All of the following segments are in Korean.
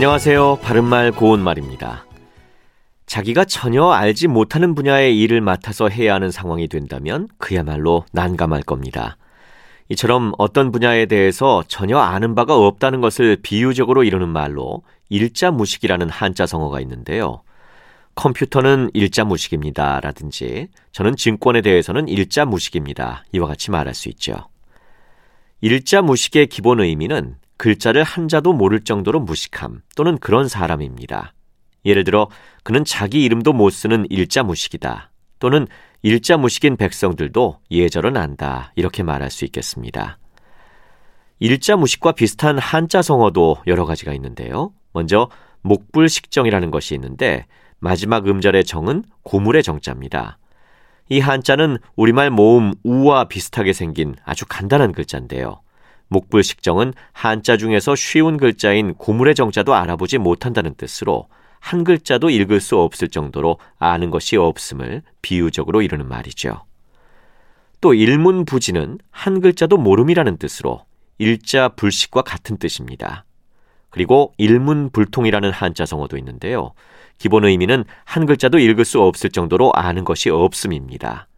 안녕하세요. 바른말 고운말입니다. 자기가 전혀 알지 못하는 분야의 일을 맡아서 해야 하는 상황이 된다면 그야말로 난감할 겁니다. 이처럼 어떤 분야에 대해서 전혀 아는 바가 없다는 것을 비유적으로 이루는 말로 일자무식이라는 한자 성어가 있는데요. 컴퓨터는 일자무식입니다. 라든지 저는 증권에 대해서는 일자무식입니다. 이와 같이 말할 수 있죠. 일자무식의 기본 의미는 글자를 한자도 모를 정도로 무식함 또는 그런 사람입니다. 예를 들어 그는 자기 이름도 못 쓰는 일자 무식이다. 또는 일자 무식인 백성들도 예절은 안다. 이렇게 말할 수 있겠습니다. 일자 무식과 비슷한 한자 성어도 여러 가지가 있는데요. 먼저 목불식정이라는 것이 있는데 마지막 음절의 정은 고물의 정자입니다. 이 한자는 우리말 모음 우와 비슷하게 생긴 아주 간단한 글자인데요. 목불 식정은 한자 중에서 쉬운 글자인 고물의 정자도 알아보지 못한다는 뜻으로 한 글자도 읽을 수 없을 정도로 아는 것이 없음을 비유적으로 이루는 말이죠. 또 일문부지는 한 글자도 모름이라는 뜻으로 일자 불식과 같은 뜻입니다. 그리고 일문불통이라는 한자 성어도 있는데요. 기본 의미는 한 글자도 읽을 수 없을 정도로 아는 것이 없음입니다.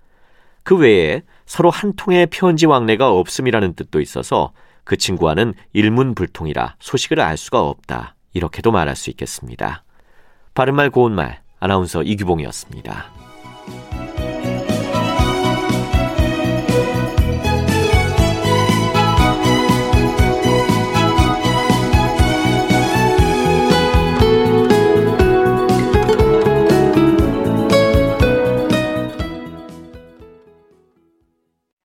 그 외에 서로 한 통의 편지 왕래가 없음이라는 뜻도 있어서 그 친구와는 일문불통이라 소식을 알 수가 없다. 이렇게도 말할 수 있겠습니다. 바른말 고운말 아나운서 이규봉이었습니다.